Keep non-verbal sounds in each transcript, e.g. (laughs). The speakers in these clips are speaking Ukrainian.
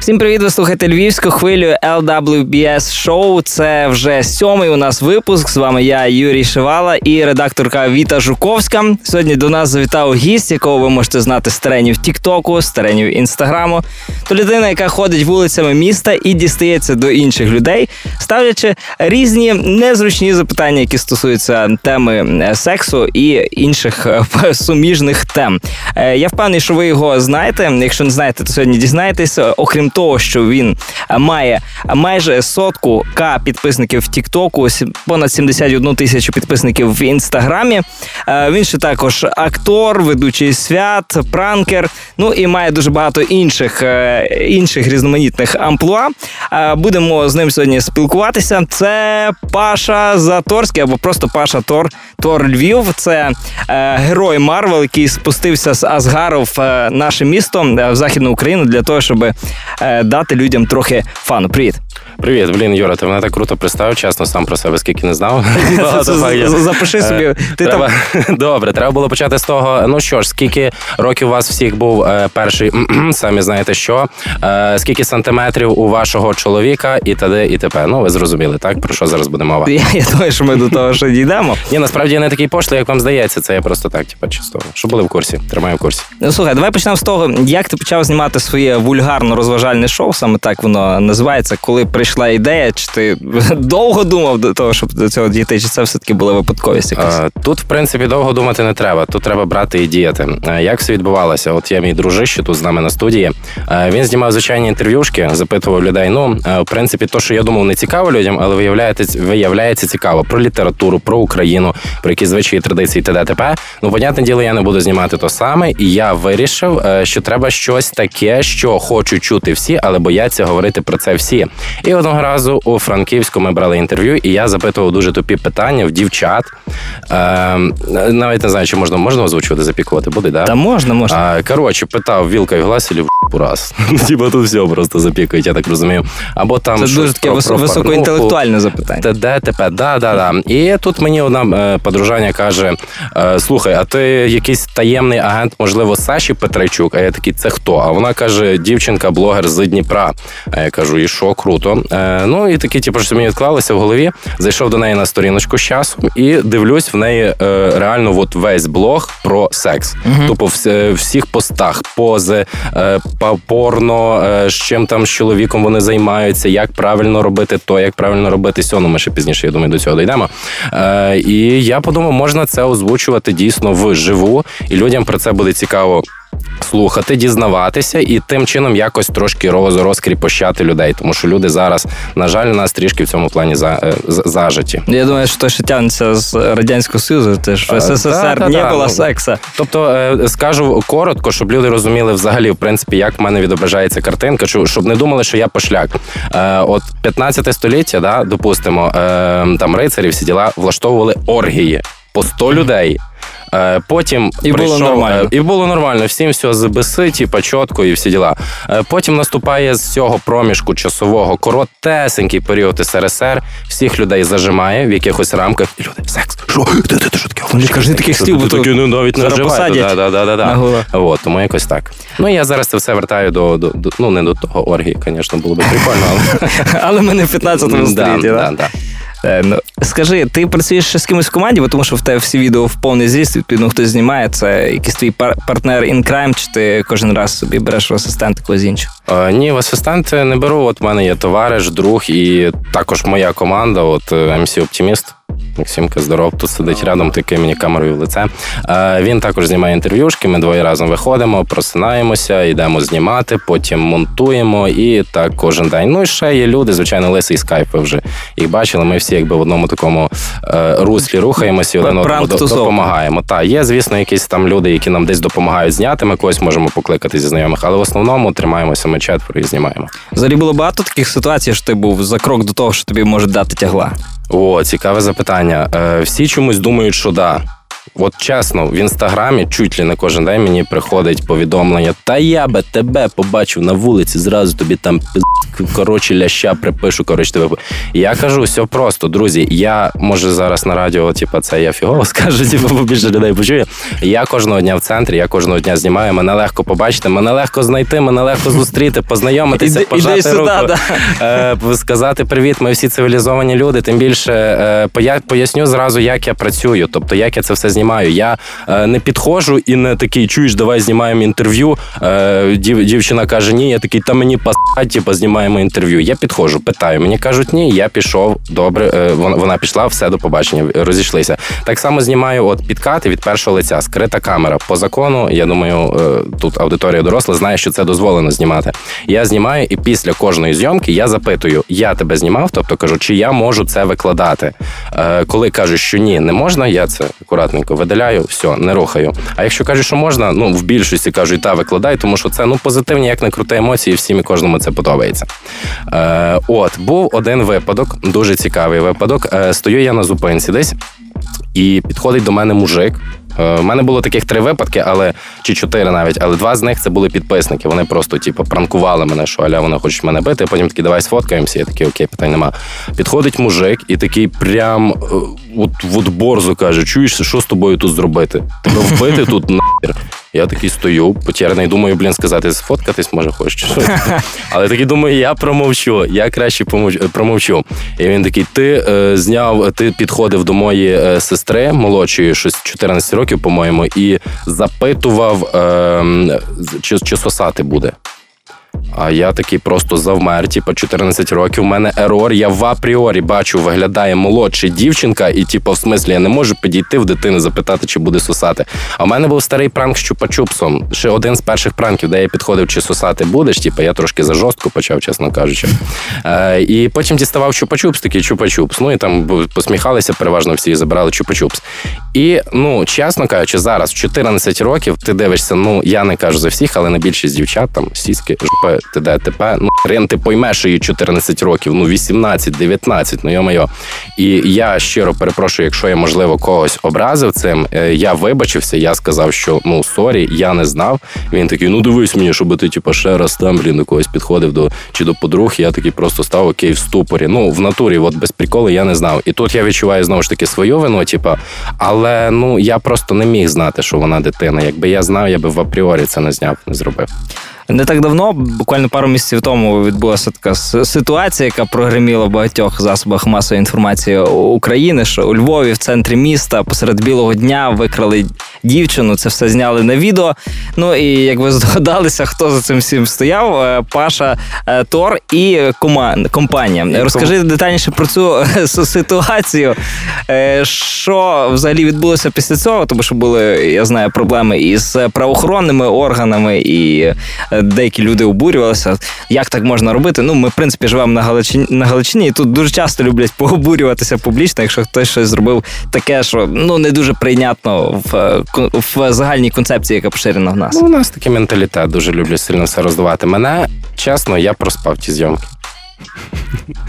Всім привіт! Ви слухаєте львівську хвилю LWBS Show. Це вже сьомий у нас випуск. З вами я, Юрій Шивала, і редакторка Віта Жуковська. Сьогодні до нас завітав гість, якого ви можете знати з теренів Тіктоку, з теренів Інстаграму. То людина, яка ходить вулицями міста і дістається до інших людей, ставлячи різні незручні запитання, які стосуються теми е, сексу і інших е, (laughs) суміжних тем. Е, я впевнений, що ви його знаєте. Якщо не знаєте, то сьогодні дізнаєтесь. Окрім того, що він має майже сотку к підписників в Тіктоку, понад 71 тисячу підписників в інстаграмі. Він ще також актор, ведучий свят, пранкер. Ну і має дуже багато інших інших різноманітних амплуа. Будемо з ним сьогодні спілкуватися. Це Паша Заторський або просто Паша Тор Тор Львів. Це герой Марвел, який спустився з Асгарду в наше місто в західну Україну для того, щоб Е, дати людям трохи фану. Привіт. Привіт, блін, Юра, ти мене так круто представив, чесно, сам про себе скільки не знав. (laughs) Запиши собі. Е, ти треба... (laughs) Добре, треба було почати з того. Ну що ж, скільки років у вас всіх був е, перший, (clears throat) самі знаєте що, е, скільки сантиметрів у вашого чоловіка і т.д. і т.п. Ну, ви зрозуміли, так? Про що зараз буде мова? (laughs) Я, думаю, що ми до того що дійдемо. Ні, насправді я не такий пошлий, як вам здається. Це я просто так, типу, чисто. Щоб були в курсі. Тримаю в курсі. Ну слухай, давай почнемо з того, як ти почав знімати своє вульгарно розважальне шоу, саме так воно називається, коли прийшла ідея, чи ти (laughs) довго думав до того, щоб до цього дійти, чи це все-таки була випадковість? якась? Тут, в принципі, довго думати не треба. Тут треба брати і діяти. Як все відбувалося? От я мій дружище тут з нами на студії. Він знімав звичайні інтерв'юшки, запитував людей. Ну, в принципі, то, що я думав, не цікаво людям, але виявляється, виявляється цікаво про літературу, про Україну, про якісь звичаї традиції т.д. т.п. Ну, понятне діло, я не буду знімати то саме, і я вирішив, е, що треба щось таке, що хочуть чути всі, але бояться говорити про це всі. І одного разу у Франківську ми брали інтерв'ю, і я запитував дуже тупі питання в дівчат. Е, Навіть не знаю, чи можна можна озвучувати, запікувати буде, да? Та можна, можна. Е, коротше, питав вілка і глас в раз. (laughs) Типа тут все просто запікають, я так розумію. Або там Це дуже таке високоінтелектуальне запитання. Де ТП, да, да, да. І тут мені одна е, подружання каже: е, слухай, а ти якийсь таємний агент, можливо, Саші Петрайчук? А я такий, це хто? А вона каже: дівчинка-блогер з Дніпра. А я кажу, і що, круто. Е, ну і такі, типу, що мені відклалися в голові. Зайшов до неї на сторіночку з часом і дивлюсь в неї реально от весь блог про секс. Угу. Тупо в всіх постах, пози, порно, з чим там з чоловіком вони займаються, як правильно робити то, як правильно робити сьо. Ну, ми ще пізніше, я думаю, до цього дійдемо. І я подумав, можна це озвучувати дійсно вживу, і людям про це буде цікаво слухати, дізнаватися і тим чином якось трошки розкріпощати людей, тому що люди зараз, на жаль, у нас трішки в цьому плані за, е, зажиті. Я думаю, що то, що тягнеться з радянського союзу, теж в СССР да, не було ну, секса. Тобто е, скажу коротко, щоб люди розуміли взагалі, в принципі, як в мене відображається картинка, щоб не думали, що я пошляк. Е, от 15 століття, да, допустимо, там рицарі всі діла влаштовували оргії по 100 людей. Е, потім і прийшов, було нормально. Е, і було нормально. Всім все збеси, типа чітко і всі діла. Е, потім наступає з цього проміжку часового коротесенький період СРСР. Всіх людей зажимає в якихось рамках. І люди секс. Що? Ти, ти, ти, що таке? Не кажи таких слів, бо такі, ну, навіть не вживай. Да, да, да, да, да. От, тому якось так. Ну я зараз це все вертаю до, до, до ну не до того оргії, звісно, було б прикольно, але (laughs) але ми не в 15 столітті. Да, да, да. Е, ну, Скажи, ти працюєш з кимось в команді, бо тому що в тебе всі відео в повний зріст, відповідно, хтось знімає. Це якийсь твій партнер in crime, чи ти кожен раз собі береш в асистент когось іншого? Е, ні, в асистенти не беру. От в мене є товариш, друг і також моя команда, от MC Оптиміст. Максимка, здоров, тут сидить рядом, такий мені камерою в лице. Е, він також знімає інтерв'юшки. Ми двоє разом виходимо, просинаємося, йдемо знімати, потім монтуємо і так кожен день. Ну і ще є люди, звичайно, лисий скайп. Ви вже їх бачили. Ми всі якби в одному такому е, руслі рухаємося і один одному допомагаємо. Та є, звісно, якісь там люди, які нам десь допомагають зняти. Ми когось можемо покликати зі знайомих, але в основному тримаємося ми четверо і знімаємо. Взагалі було багато таких ситуацій, що ти був за крок до того, що тобі може дати тягла. О, цікаве запитання. Е, Всі чомусь думають, що да. От чесно, в інстаграмі чуть ли не кожен день мені приходить повідомлення. Та я би тебе побачив на вулиці, зразу тобі там коротше ляща припишу. Коротше, тебе. я кажу, все просто, друзі. Я може зараз на радіо, типу, це я фігово (laughs) скажу, типу, більше людей почує. Я кожного дня в центрі, я кожного дня знімаю. Мене легко побачити, мене легко знайти, мене легко зустріти, познайомитися, пожати руку, е, сказати привіт. Ми всі цивілізовані люди. Тим більше е, поясню зразу, як я працюю, тобто як я це все знімаю. Я е, не підходжу і не такий чуєш, давай знімаємо інтерв'ю. Дів, дівчина каже, ні, я такий, та мені пасать, типу, знімаємо інтерв'ю. Я підходжу, питаю. Мені кажуть, ні, я пішов. Добре, вона вона пішла, все до побачення, розійшлися. Так само знімаю от підкати від першого лиця, скрита камера. По закону, я думаю, тут аудиторія доросла знає, що це дозволено знімати. Я знімаю, і після кожної зйомки я запитую: я тебе знімав, тобто кажу, чи я можу це викладати. Е, Коли кажуть, що ні, не можна, я це акуратненько видаляю, все, не рухаю. А якщо кажуть, що можна, ну в більшості кажуть, та викладай, тому що це ну позитивні, як не круте емоції, всім і кожному це подобається. Е, От був один випадок, дуже цікавий випадок. Е, Стою я на зупинці десь. І підходить до мене мужик. У е, мене було таких три випадки, але чи чотири навіть, але два з них це були підписники. Вони просто, типу, пранкували мене, що аля вони хочуть мене бити. Потім такі, давай сфоткаємося. Я такий, окей, питань нема. Підходить мужик і такий прям е, от, от борзо каже: чуєш, що з тобою тут зробити? Тебе вбити тут нахер. Я такий стою, потеряний, думаю, блін, сказати, сфоткатись, може, хочеш. (laughs) Але такий думаю, я промовчу, я краще промовчу. І він такий: ти е, зняв, ти підходив до моєї е, сестри молодшої, щось 14 років, по-моєму, і запитував, е, чи, чи сосати буде. А я такий просто завмер, типу, 14 років. У мене ерор. Я в апріорі бачу, виглядає молодша дівчинка, і, типу, в смислі, я не можу підійти в дитини, запитати, чи буде сосати. А в мене був старий пранк з чупа-чупсом. Ще один з перших пранків, де я підходив, чи сосати будеш. Типу, я трошки за жорстко почав, чесно кажучи. Е, І потім діставав чупа-чупс, такий чупа-чупс. Ну і там посміхалися, переважно всі забирали чупа-чупс. І ну, чесно кажучи, зараз в 14 років ти дивишся, ну я не кажу за всіх, але на більшість дівчат там сіськи, жопи, ТД, ТП. Ну Рин, ти поймеш її 14 років, ну 18-19, ну йо-моє. І я щиро перепрошую, якщо я можливо когось образив цим. Е, я вибачився, я сказав, що ну sorry, я не знав. Він такий, ну дивись мені, щоб ти типу, ще раз там блін, до когось підходив до чи до подруг. Я такий просто став окей в ступорі. Ну в натурі, от без приколу, я не знав. І тут я відчуваю знову ж таки свою вину, типу, але ну я просто не міг знати, що вона дитина. Якби я знав, я би в апріорі це не зняв, не зробив. Не так давно, буквально пару місяців тому, відбулася така ситуація, яка прогреміла в багатьох засобах масової інформації України, що у Львові, в центрі міста, посеред білого дня викрали дівчину. Це все зняли на відео. Ну і як ви (laughs) здогадалися, хто за цим всім стояв? Е, Паша е, Тор і компанія. Розкажи детальніше про цю е, ситуацію. Що взагалі відбулося після цього? Тому що були, я знаю, проблеми із правоохоронними органами і деякі люди обурювалися. Як так можна робити? Ну, ми, в принципі, живемо на Галичині, на Галичині, і тут дуже часто люблять пообурюватися публічно, якщо хтось щось зробив таке, що ну не дуже прийнятно в в загальній концепції, яка поширена в нас. Ну, У нас такий менталітет дуже люблю сильно все роздавати. Мене чесно, я проспав ті зйомки.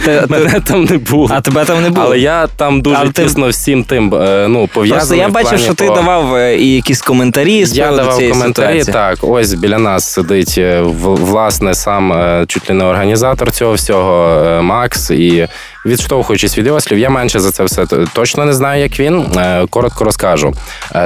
Те, (laughs) Мене там не було. А тебе там не було. Але я там дуже Але тісно ти... всім тим е, ну, пов'язаний. Просто я бачив, що ти по... давав е, і якісь коментарі. з Я давав коментарі, ситуації. так. Ось біля нас сидить е, власне сам чуть ли не організатор цього всього, Макс. І відштовхуючись від його слів, я менше за це все точно не знаю, як він. Коротко розкажу.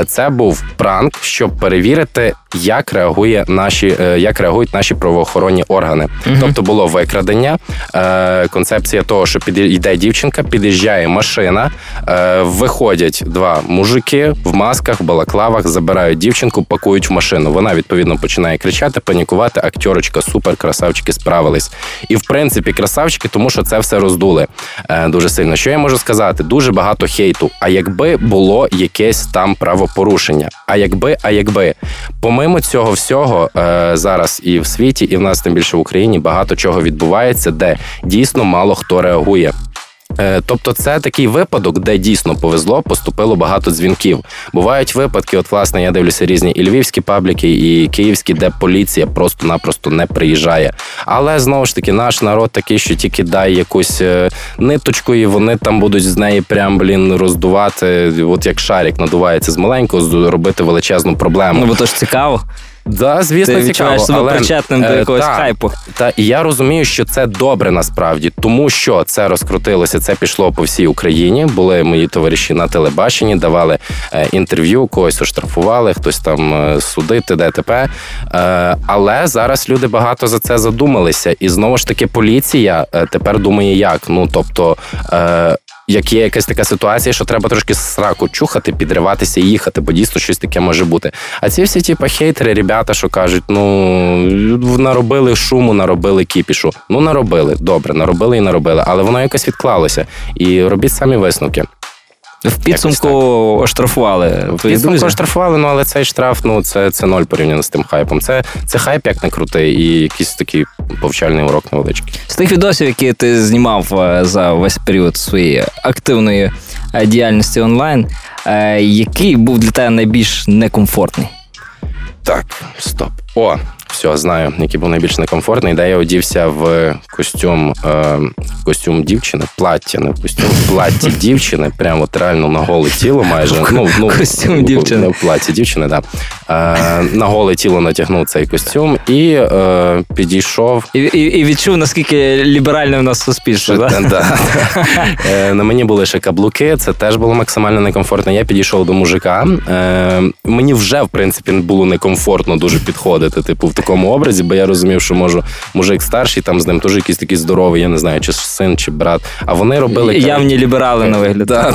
Це був пранк, щоб перевірити, як реагує наші, як реагують наші правоохоронні органи. Угу. Тобто було викрадення е, концепція того, що підійде дівчинка, під'їжджає машина, е, виходять два мужики в масках, в балаклавах, забирають дівчинку, пакують в машину. Вона відповідно починає кричати, панікувати. Актерочка, супер, красавчики справились. І в принципі, красавчики, тому що це все роздули е, дуже сильно. Що я можу сказати? Дуже багато хейту. А якби було якесь там правопорушення, а якби, а якби, помимо цього всього, е, зараз і в світі, і в нас тим більше в Україні багато чого відбувається, де дійсно мало хто реагує. Е, тобто, це такий випадок, де дійсно повезло, поступило багато дзвінків. Бувають випадки, от власне я дивлюся різні і львівські пабліки, і київські, де поліція просто-напросто не приїжджає. Але знову ж таки, наш народ такий, що тільки дай якусь е, ниточку, і вони там будуть з неї прям блін роздувати. От як шарик надувається з маленького, робити величезну проблему. Ну бо то ж цікаво. Да, звісно, Ти відчуваєш цікаво, себе але, причетним до е, якогось та, хайпу. Та і я розумію, що це добре насправді, тому що це розкрутилося, це пішло по всій Україні. Були мої товариші на телебаченні, давали е, інтерв'ю, когось оштрафували, хтось там е, судити, ДТП. Е, але зараз люди багато за це задумалися, і знову ж таки поліція е, тепер думає, як ну тобто. Як є якась така ситуація, що треба трошки сраку чухати, підриватися і їхати, бо дійсно щось таке може бути. А ці всі, типа хейтери, ребята, що кажуть, ну наробили шуму, наробили кіпішу. Ну наробили, добре, наробили і наробили, але воно якось відклалося. І робіть самі висновки. В підсумку оштрафували. В підсумку оштрафували, ну але цей штраф, ну це це ноль порівняно з тим хайпом. Це це хайп як не крутий, і якийсь такий повчальний урок невеличкий. З тих відосів, які ти знімав е, за весь період своєї активної е, діяльності онлайн, е, який був для тебе найбільш некомфортний? Так, стоп. О, все, знаю, який був найбільш некомфортний, де я одівся в костюм е, костюм дівчини, плаття, не костюм плаття (laughs) дівчини, прямо от реально на голе тіло майже. Ну, ну, Костюм дівчини. Не плаття дівчини, да. Е, на голе тіло натягнув цей костюм і е, підійшов. І і, і відчув, наскільки ліберальне в нас суспільство. Да? Да. (laughs) Е, на мені були ще каблуки, це теж було максимально некомфортно. Я підійшов до мужика. Е, мені вже, в принципі, було некомфортно дуже підходити, типу, в такому образі, бо я розумів, що можу мужик старший, там з ним теж якийсь такий здоровий, я не знаю, чи син, чи брат. А вони робили явні ліберали на вигляд. Да.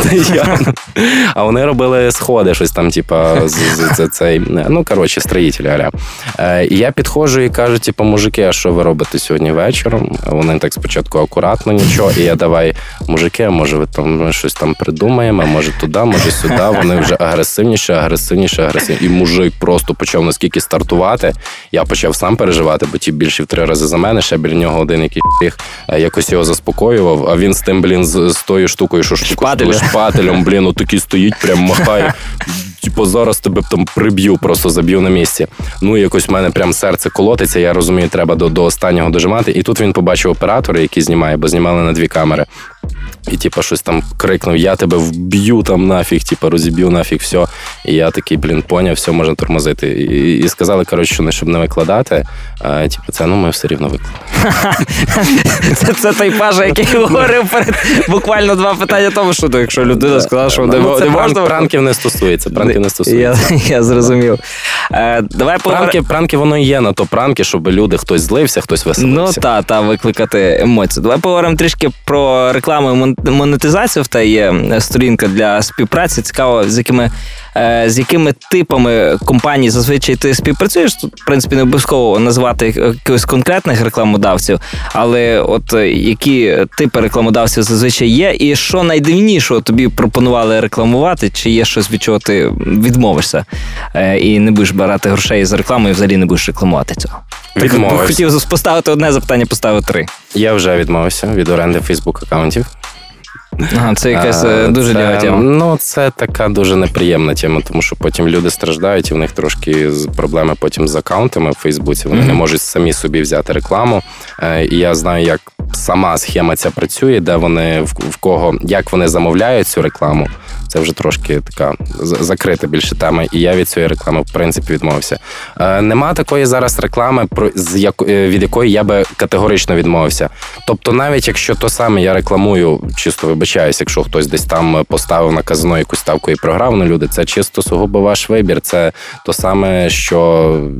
А вони робили сходи, щось там, типа, з, з, з цей. Ну коротше, строїтелі аля. Е, і я підходжу і кажу, типу, мужики, а що ви робите сьогодні вечором? Вони так спочатку акуратно нічого. І я давай, мужики, а може ви там щось там придумаємо, може туди, може сюди. Вони вже агресивніше, агресивніше, агресивніше. І мужик просто почав наскільки стартувати. Я почав сам переживати, бо ті більше в три рази за мене. Ще біля нього один який їх якось його заспокоював. А він з тим, блін, з, з тою штукою, що шпателем, шпателем блін, отакий стоїть, прям махає. (laughs) Типу, зараз тебе там приб'ю, просто заб'ю на місці. Ну і якось в мене прям серце колотиться. Я розумію, треба до до останнього дожимати. І тут він побачив оператора, який знімає, бо знімали на дві камери. І, типу, щось там крикнув: Я тебе вб'ю там нафіг, типу, розіб'ю нафіг, все. І я такий, блін, поняв, все можна тормозити. І і сказали, коротше, що не щоб не викладати. А, Типу, це ну ми все рівно викладемо. (laughs) Це це той пажа, який (laughs) говорив перед буквально два питання тому, що то, якщо людина сказала, що не ну, можна. Пранків не стосується. Пранків не стосується. (laughs) Я зрозумів. Е, давай Пранки, пранки воно і є на то пранки, щоб люди хтось злився, хтось веселився. Ну та, та викликати емоції. Давай поговоримо трішки про рекламу і монетизацію. В та є сторінка для співпраці. Цікаво, з якими Е, з якими типами компаній зазвичай ти співпрацюєш. Тут, в принципі, не обов'язково назвати якихось конкретних рекламодавців, але от е, які типи рекламодавців зазвичай є, і що найдивнішого тобі пропонували рекламувати, чи є щось, від чого ти відмовишся е, і не будеш брати грошей за рекламу і взагалі не будеш рекламувати цього? Відмовився. Хотів поставити одне запитання, поставив три. Я вже відмовився від оренди Фейсбук аккаунтів. Ага, Це якась а, дуже це, ліва тема. Ну, це така дуже неприємна тема, тому що потім люди страждають, і в них трошки проблеми потім з аккаунтами в Фейсбуці. Вони mm-hmm. не можуть самі собі взяти рекламу. Е, і я знаю, як сама схема ця працює, де вони в кого як вони замовляють цю рекламу. Це вже трошки така закрита більше тема, і я від цієї реклами в принципі відмовився. Е, Нема такої зараз реклами, про з е, від якої я би категорично відмовився. Тобто, навіть якщо то саме я рекламую, чисто вибачаюсь, якщо хтось десь там поставив на казино якусь ставку і програв, ну люди, це чисто сугубо ваш вибір. Це то саме, що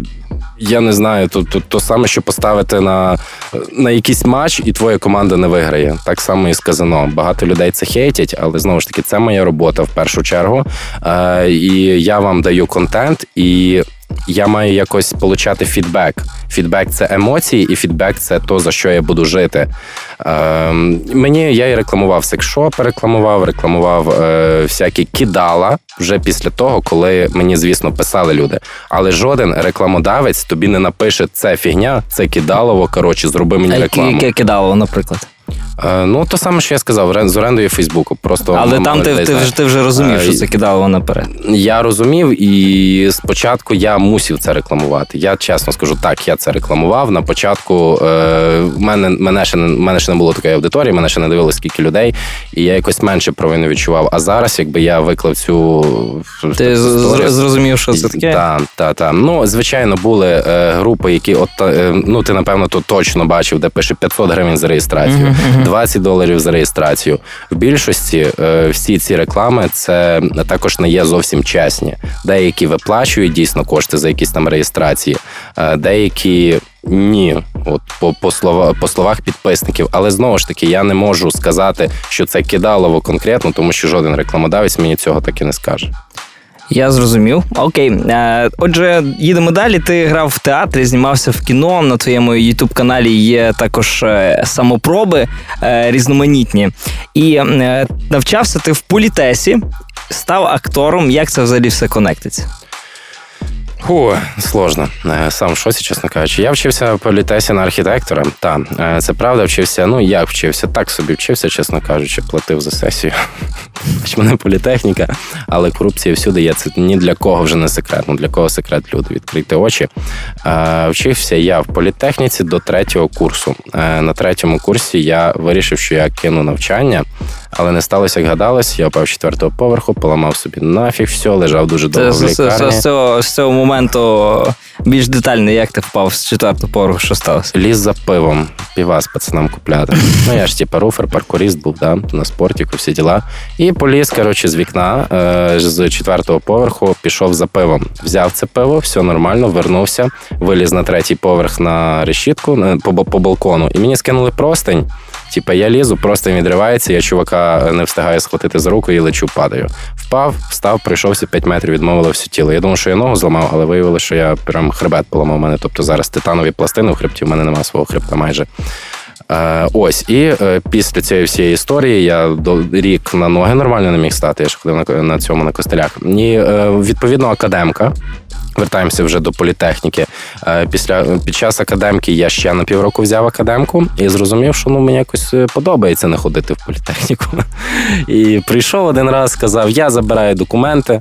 я не знаю, то, то, то саме, що поставити на на якийсь матч, і твоя команда не виграє. Так само і з казино. Багато людей це хейтять, але знову ж таки, це моя робота в першу чергу. Е, І я вам даю контент і я маю якось получати фідбек. Фідбек це емоції, і фідбек це то, за що я буду жити. Е, Мені я і рекламував секшоп, рекламував, рекламував е, всякі кидала вже після того, коли мені, звісно, писали люди. Але жоден рекламодавець тобі не напише це фігня, це кидалово. Коротше, зроби мені рекламу. Яке кидалово, наприклад. Е, ну, то саме, що я сказав, з орендою Фейсбуку. Просто Але там ти, ти, вже, ти вже розумів, що це кидало наперед. Я розумів, і спочатку я мусив це рекламувати. Я чесно скажу, так, я це рекламував. На початку е, мене мене ще не мене ще не було такої аудиторії, мене ще не дивилось скільки людей, і я якось менше провину відчував. А зараз, якби я виклав цю ти з- зрозумів, що це таке? Так, так, так. Ну, звичайно, були е, групи, які от е, ну ти напевно то точно бачив, де пише 500 гривень за реєстрацію. 20 доларів за реєстрацію. В більшості е, всі ці реклами це також не є зовсім чесні. Деякі виплачують дійсно кошти за якісь там реєстрації, е, деякі. Ні, от по по, слова, по словах підписників, але знову ж таки я не можу сказати, що це кидалово конкретно, тому що жоден рекламодавець мені цього так і не скаже. Я зрозумів. Окей. Е, отже, їдемо далі. Ти грав в театрі, знімався в кіно. На твоєму ютуб каналі є також е, самопроби е, різноманітні. І навчався ти в політесі, став актором. Як це взагалі все конектиться? Фу, сложно. Е, сам в шоці, чесно кажучи. Я вчився в політесі на архітектора. Так, е, це правда, вчився. Ну, як вчився, так собі вчився, чесно кажучи, платив за сесію. Хоч мене політехніка, але корупція всюди є. Це ні для кого вже не секрет. Ну для кого секрет люди відкрити очі. Е, вчився я в політехніці до третього курсу. На третьому курсі я вирішив, що я кину навчання. Але не сталося, як гадалось. Я впав четвертого поверху, поламав собі нафіг, все, лежав дуже довго. в лікарні. З цього моменту більш детально, як ти впав з четвертого поверху, що сталося? Ліз за пивом, півас пацанам купляти. (laughs) Ну я ж типа руфер, паркуріст був, да, на спортіку, всі діла. І поліз, коротше, з вікна е, з четвертого поверху пішов за пивом. Взяв це пиво, все нормально, вернувся, виліз на третій поверх на решітку по, по балкону, і мені скинули простень. Типа я лізу, просто відривається, я чувака не встигаю схватити за руку і лечу, падаю. Впав, встав, прийшовся 5 метрів, відмовило все тіло. Я думав, що я ногу зламав, але виявилося, що я прям хребет поламав мене. Тобто зараз титанові пластини в хребті, в мене немає свого хребта майже. Е, ось, і е, після цієї всієї історії я до рік на ноги нормально не міг стати. Я ж ходив на, на цьому на костелях. І е, відповідно академка Вертаємося вже до політехніки. Е, після під час академки я ще на півроку взяв академку і зрозумів, що ну мені якось е, подобається не ходити в політехніку. (laughs) І прийшов один раз, сказав: Я забираю документи,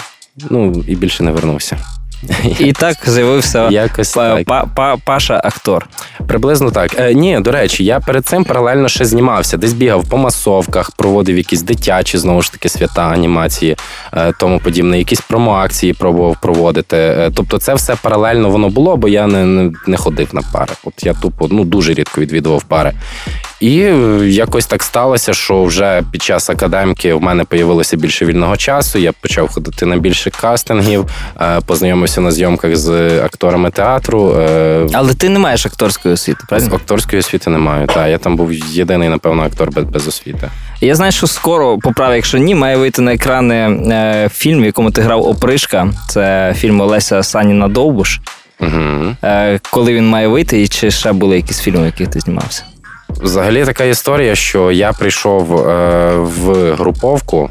ну і більше не вернувся. (laughs) І так з'явився Якось па- так. Па- Паша актор. Приблизно так. Е, Ні, до речі, я перед цим паралельно ще знімався, десь бігав по масовках, проводив якісь дитячі знову ж таки свята, анімації, е, тому подібне. Якісь промоакції пробував проводити. Е, тобто, це все паралельно воно було, бо я не, не, не ходив на пари. От я тупо ну дуже рідко відвідував пари. І е, якось так сталося, що вже під час академки в мене появилося більше вільного часу. Я почав ходити на більше кастингів, е, познайомився на зйомках з акторами театру. Е, Але ти не маєш акторської освіти, правильно? Акторської освіти не маю. Так, я там був єдиний, напевно, актор без, без освіти. Я знаю, що скоро, поправ, якщо ні, має вийти на екрани фільм, в якому ти грав Опришка. Це фільм Олеся Саніна Довбуш. Угу. Коли він має вийти, і чи ще були якісь фільми, в яких ти знімався? Взагалі така історія, що я прийшов е, в груповку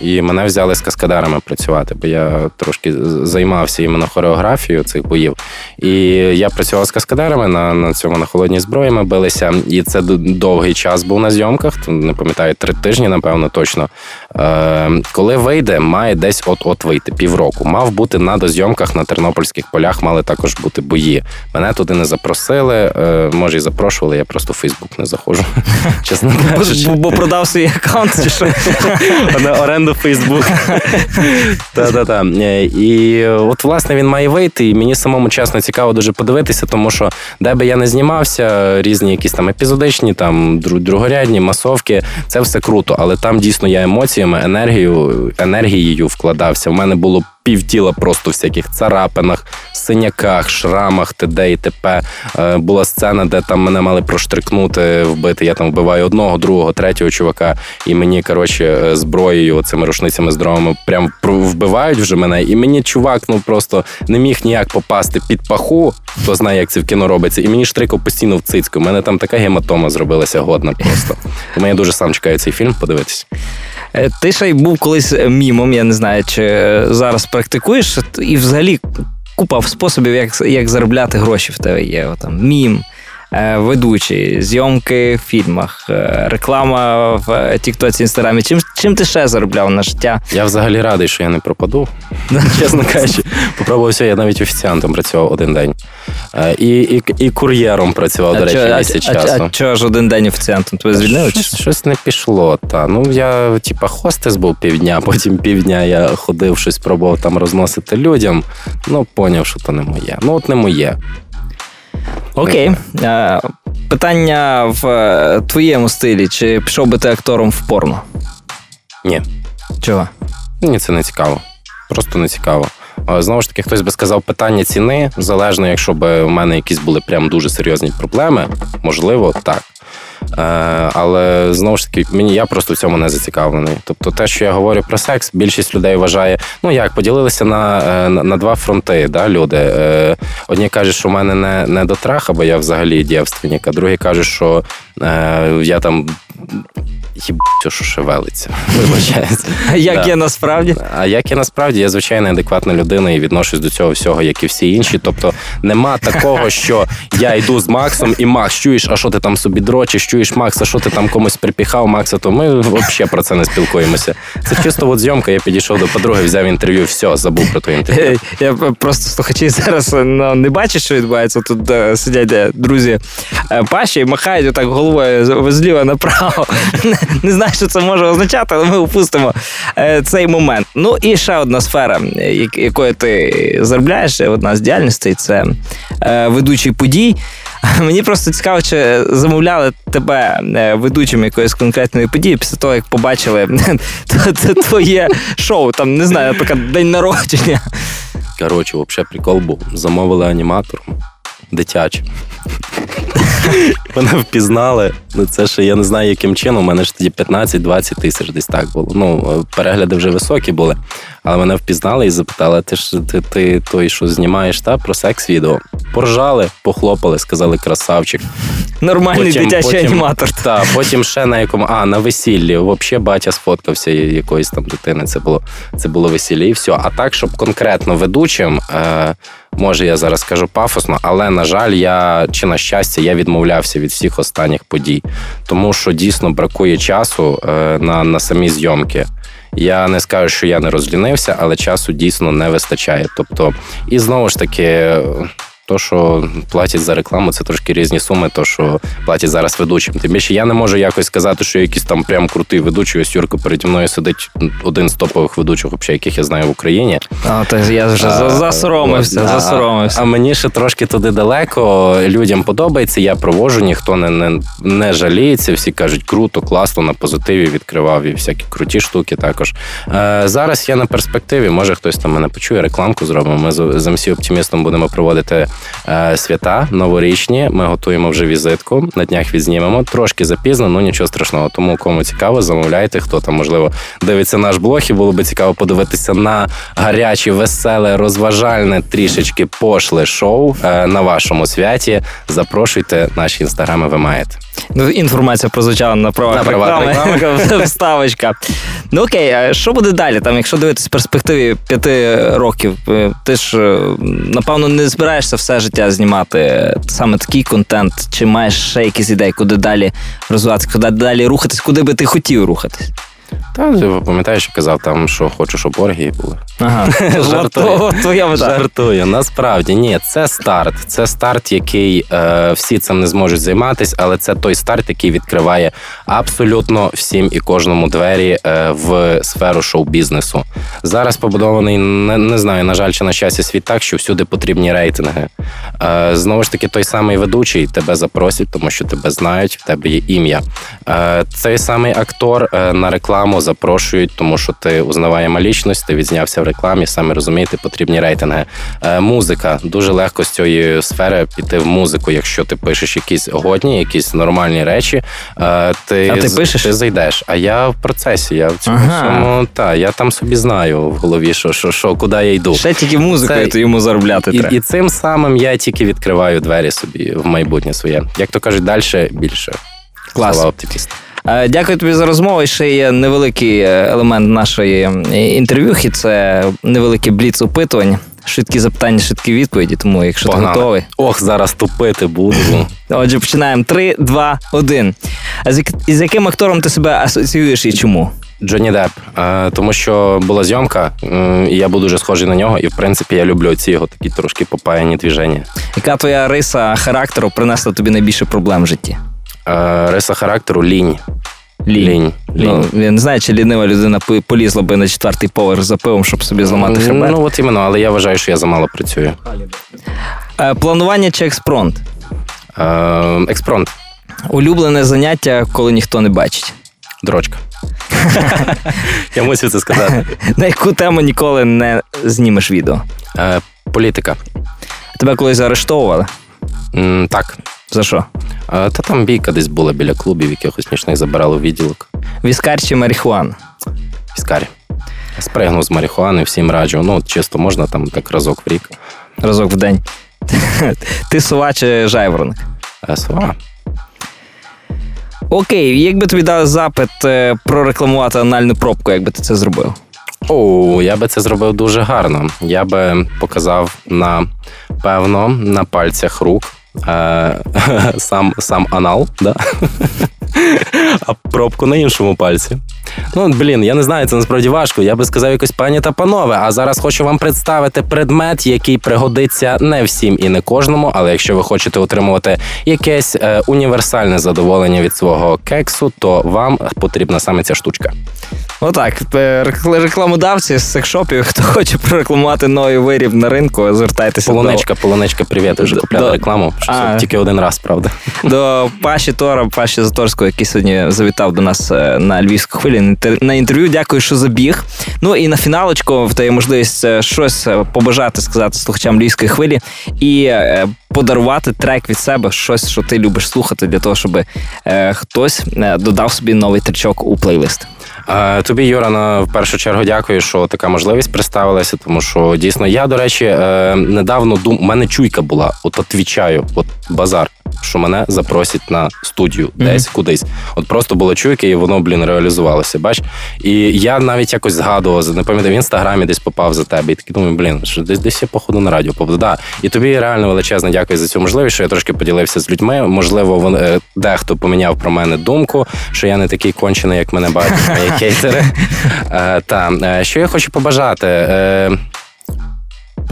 і мене взяли з каскадерами працювати, бо я трошки займався іменно хореографією цих боїв. І я працював з каскадерами на на цьому на холодній зброї. Ми билися, і це довгий час був на зйомках. Не пам'ятаю, три тижні, напевно, точно. Е, Коли вийде, має десь от-от вийти півроку. Мав бути на дозйомках на тернопільських полях, мали також бути бої. Мене туди не запросили. Е, може, і запрошували. Я просто в Фейсбук не заходжу. (laughs) Чесно кажучи. Бо продав свій аккаунт чи що? (laughs) оренду Фейсбук. (laughs) Та-та-та. Е, і от, власне, він має вийти, і мені самому чесно цікаво дуже подивитися, тому що де би я не знімався, різні якісь там епізодичні, там другорядні, масовки, це все круто, але там дійсно я емоціями, енергією, енергією вкладався. У мене було півтіла просто в всяких царапинах, синяках, шрамах, т.д. і т.п. Е, була сцена, де там мене мали проштрикнути, вбити. Я там вбиваю одного, другого, третього чувака, і мені, коротше, е, зброєю, цими рушницями з дровами прям вбивають вже мене. І мені чувак ну просто не міг ніяк попасти під паху, хто знає, як це в кіно робиться, і мені штрикав постійно в цицьку. У мене там така гематома зробилася годна просто. Тому я дуже сам чекаю цей фільм, подивитись. Е, ти ще й був колись мімом, я не знаю, чи е, зараз практикуєш, і взагалі купа способів, як як заробляти гроші в тебе є. Там, Мім, е, ведучий, зйомки в фільмах, е, реклама в Тіктоці, Інстаграмі. Чим чим ти ще заробляв на життя? Я взагалі радий, що я не пропаду. (laughs) Чесно кажучи, попробувався, я навіть офіціантом працював один день. Е, і і, і кур'єром працював, а до речі, місяць а, часу. А, а чого ж один день офіціантом? Тебе звільнили? Щось, щось не пішло. Та. Ну, я, типа, хостес був півдня, (laughs) потім півдня я ходив, щось пробував там розносити людям. Ну, поняв, що то не моє. Ну, от не моє. Окей. Е, питання в е, твоєму стилі: чи пішов би ти актором в порно? Ні. Чого? Мені це не цікаво. Просто не цікаво. Знову ж таки, хтось би сказав питання ціни, залежно, якщо б у мене якісь були прям дуже серйозні проблеми, можливо, так. Е, але знову ж таки, мені я просто в цьому не зацікавлений. Тобто, те, що я говорю про секс, більшість людей вважає, ну як поділилися на е, на, на два фронти. да, Люди е, одні кажуть, що в мене не не до траха, бо я взагалі дівственник, а другі кажуть, що я там їбать, що шевелиться. (laughs) Вибачається. А як є насправді? А як я насправді я звичайно адекватна людина і відношусь до цього всього, як і всі інші. Тобто нема такого, що я йду з Максом, і Макс, чуєш, а що ти там собі дрочиш, чуєш Макс, а що ти там комусь припіхав, Макса, то ми взагалі про це не спілкуємося. Це чисто от зйомка, я підійшов до подруги, взяв інтерв'ю, все, забув про твоє інтерв'ю. Я просто слухачі зараз ну, не бачать, що відбувається. Тут е, сидять друзі е, Паші і махають отак головою зліва направо (laughs) не знаю, що це може означати, але ми опустимо е, цей момент. Ну і ще одна сфера, якою ти заробляєш, одна з діяльностей це е, ведучий подій. (laughs) Мені просто цікаво, чи замовляли тебе е, ведучим якоїсь конкретної події після того, як побачили (laughs) твоє шоу, там не знаю, наприклад, день народження. Коротше, взагалі прикол був. Замовили аніматором дитячим. Мене впізнали. Ну, це ще я не знаю, яким чином. У мене ж тоді 15-20 тисяч десь так було. Ну, перегляди вже високі були. Але мене впізнали і запитали: ти ж ти, ти той, що знімаєш та про секс-відео? Поржали, похлопали, сказали красавчик. Нормальний потім, дитячий потім, аніматор. Так, потім ще на якому, а, на весіллі. Взагалі батя сфоткався якоїсь там дитини. Це було це було весілля і все. А так, щоб конкретно ведучим. Е, Може, я зараз скажу пафосно, але на жаль, я чи на щастя я відмовлявся від всіх останніх подій, тому що дійсно бракує часу е, на, на самі зйомки. Я не скажу, що я не розлінився, але часу дійсно не вистачає. Тобто, і знову ж таки, то, що платять за рекламу, це трошки різні суми, то що платять зараз ведучим. Тим більше я не можу якось сказати, що якийсь там прям крутий ведучий. Ось Юрко переді мною сидить один з топових ведучих, взагалі, яких я знаю в Україні. А, то я вже а, засоромився. А, засоромився. А, а мені ще трошки туди далеко. Людям подобається. Я провожу, ніхто не не, не жаліється. Всі кажуть, круто, класно, на позитиві відкривав і всякі круті штуки. Також е, зараз я на перспективі. Може хтось там мене почує, рекламку зробимо. Ми з, з МС Оптимістом будемо проводити свята новорічні. Ми готуємо вже візитку. На днях відзнімемо. Трошки запізно, ну нічого страшного. Тому кому цікаво, замовляйте. Хто там можливо дивиться наш блог, і було би цікаво подивитися на гаряче, веселе, розважальне, трішечки пошле шоу е, на вашому святі. Запрошуйте наші інстаграми. Ви маєте. Ну, інформація прозвучала на правах реклами. (laughs) Вставочка. Ну окей, а що буде далі? Там, Якщо дивитися в перспективі п'яти років, е, ти ж напевно не збираєшся все життя знімати саме такий контент, чи маєш ще якісь ідеї, куди далі розвиватися, куди далі рухатись, куди би ти хотів рухатись? Та пам'ятаєш, що казав там, що хочу, щоб оргії були. Ага. (laughs) Жартую. Жартую. Насправді ні, це старт. Це старт, який е, всі цим не зможуть займатися, але це той старт, який відкриває абсолютно всім і кожному двері е, в сферу шоу-бізнесу. Зараз побудований не, не знаю, на жаль, чи на щастя світ так, що всюди потрібні рейтинги. Е, Знову ж таки, той самий ведучий тебе запросять, тому що тебе знають, в тебе є ім'я. Е, Цей самий актор е, на рекламу запрошують, тому що ти узнаваєма лічність, ти відзнявся в рекламі, самі розумієте, потрібні рейтинги. Е, Музика дуже легко з цієї сфери піти в музику, якщо ти пишеш якісь годні, якісь нормальні речі. Е, ти а ти пишеш? Ти зайдеш. А я в процесі. Я в цьому ага. всьому та я там собі знаю в голові, що що, що куди я йду. Ще тільки музикою Це... йому заробляти. І, треба. і цим самим я тільки відкриваю двері собі в майбутнє своє. Як то кажуть, далі більше. Клас. Слава оптиміст. Е, дякую тобі за розмову. І ще є невеликий е, елемент нашої інтерв'юхи. Це невеликий бліц опитувань. Швидкі запитання, швидкі відповіді, тому якщо Погнали. ти готовий. Ох, зараз тупити буду. Отже, починаємо. Три, два, один. А з, з яким актором ти себе асоціюєш і чому? Джонні Депп, е, тому що була зйомка, і я був дуже схожий на нього, і в принципі я люблю ці його такі трошки попаяні двіження. Яка твоя риса характеру принесла тобі найбільше проблем в житті? Е, риса характеру лінь. Лінь. Лінь. Лінь. Ну, я не знаю, чи лінива людина полізла би на четвертий поверх за пивом, щоб собі зламати хребет. Ну, от іменно, але я вважаю, що я замало працюю. Е, планування чи експронт? Е, експронт. Улюблене заняття, коли ніхто не бачить. Дрочка. (laughs) Я мусив це сказати. (laughs) На яку тему ніколи не знімеш відео? Е, Політика. Тебе колись заарештовували? М, Так. За що? Та там бійка десь була біля клубів, якихось смішних забирали у відділок. Віскар чи марихуан? Віскар. Спригнув з марихуани, всім раджу. Ну, чисто можна там так разок в рік. Разок в день. (laughs) Ти сова чи жайворонок? Е, сова. Окей, якби тобі дали запит е, прорекламувати анальну пробку, як би ти це зробив? О, я би це зробив дуже гарно. Я би показав на певно на пальцях рук сам сам анал, да? а пробку на іншому пальці. Ну, блін, я не знаю, це насправді важко. Я би сказав якось пані та панове. А зараз хочу вам представити предмет, який пригодиться не всім і не кожному. Але якщо ви хочете отримувати якесь е, універсальне задоволення від свого кексу, то вам потрібна саме ця штучка. Отак, е, рекламодавці з секшопів, хто хоче прорекламувати новий виріб на ринку, звертайтеся полуничка, до... полуничка, привіт. Вже купляли до... рекламу. А... Тільки один раз, правда. До Паші Тора, Паші Заторського, який сьогодні завітав до нас е, на львівську хвилі на інтерв'ю. Дякую, що забіг. Ну і на фіналочку в тебе можливість е, щось побажати сказати слухачам львівської хвилі і подарувати трек від себе, щось, що ти любиш слухати, для того, щоб хтось додав собі новий тречок у плейлист. Тобі, Юра, на в першу чергу дякую, що така можливість представилася, тому що дійсно я, до речі, е, недавно дум... Мене чуйка була, от відвічаю, от базар що мене запросять на студію mm-hmm. десь кудись. От просто було чуйки, і воно, блін, реалізувалося. Бач? І я навіть якось згадував, не пам'ятаю, в інстаграмі десь попав за тебе. І такий думаю, блін, що десь десь я походу на радіо попаду. Да. І тобі реально величезне дякую за цю можливість, що я трошки поділився з людьми. Можливо, вони е, дехто поміняв про мене думку, що я не такий кончений, як мене бачать мої кейтери. (laughs) Е, та е, що я хочу побажати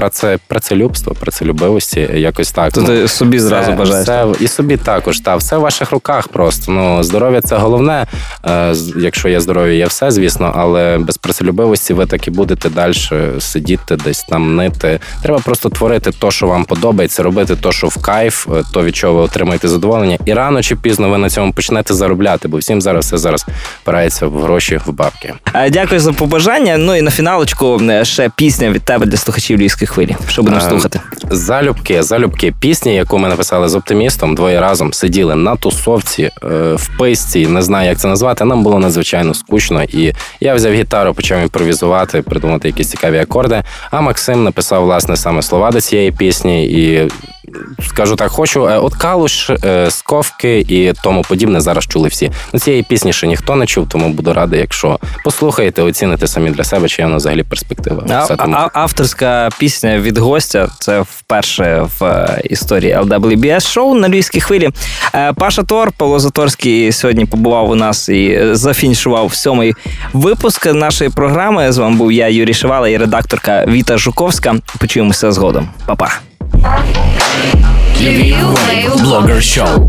праце, працелюбство, працелюбивості, якось так. То ну, ти собі зразу бажаєш. Все, і собі також. Та, все в ваших руках просто. Ну, Здоров'я це головне. Е, якщо є здоров'я, є все, звісно, але без працелюбивості ви так і будете далі сидіти, десь там нити. Треба просто творити те, що вам подобається, робити те, що в кайф, е, то від чого ви отримаєте задоволення. І рано чи пізно ви на цьому почнете заробляти, бо всім зараз все зараз впирається в гроші в бабки. Е, дякую за побажання. Ну і на фіналочку ще пісня від тебе для слухачів львівських хвилі. Що будемо слухати? Залюбки, залюбки. Пісні, яку ми написали з оптимістом, двоє разом сиділи на тусовці е, в писці. Не знаю, як це назвати. Нам було надзвичайно скучно. І я взяв гітару, почав імпровізувати, придумати якісь цікаві акорди. А Максим написав власне саме слова до цієї пісні і скажу так, хочу е, от калуш, е, сковки і тому подібне зараз чули всі. Ну цієї пісні ще ніхто не чув, тому буду радий, якщо послухаєте, оціните самі для себе, чи вона взагалі перспектива. А, а, авторська пісня від гостя це вперше в е, історії LWBS шоу на львівській хвилі. Паша Тор, Павло Заторський сьогодні побував у нас і зафінішував сьомий випуск нашої програми. З вами був я, Юрій Шивала, і редакторка Віта Жуковська. Почуємося згодом. Па-па. Give you a blogger show.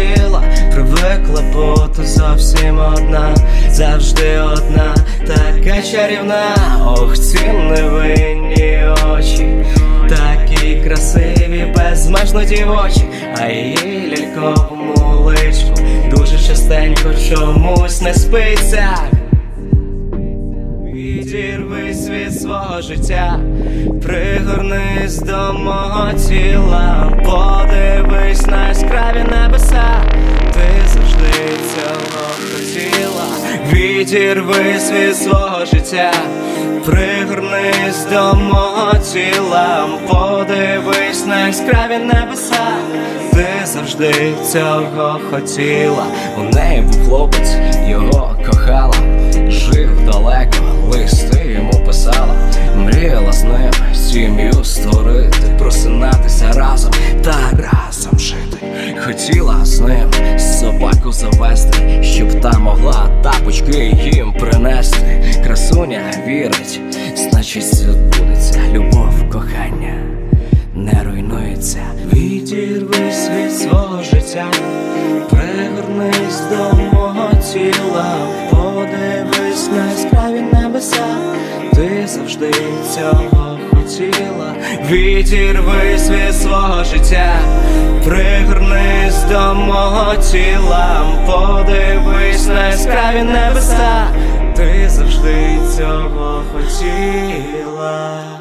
Тіла, привикла бути зовсім одна, завжди одна, така чарівна, ох, ці невинні очі, такі красиві, безмежно дівочі, а її ляльковому личку дуже частенько чомусь не спиться. Життя, пригорнись до мого тіла, подивись на яскраві небеса, ти завжди цього хотіла, відірвись від свого життя, пригорнись до мого тіла, подивись на яскраві небеса, ти завжди цього хотіла. У неї був хлопець, його кохала, жив далеко, листи йому писала, мріяла з ним сім'ю створити, просинатися разом та разом жити. Хотіла з ним собаку завести, щоб та могла тапочки їм принести. Красуня вірить, значить відбудеться любов, кохання не руйнується. Відірвись від свого життя, пригорнись до мого тіла, подивись на яскраві небеса, завжди цього хотіла. Відірви світ свого життя, пригорнись до мого тіла, подивись на яскраві небеса, ти завжди цього хотіла.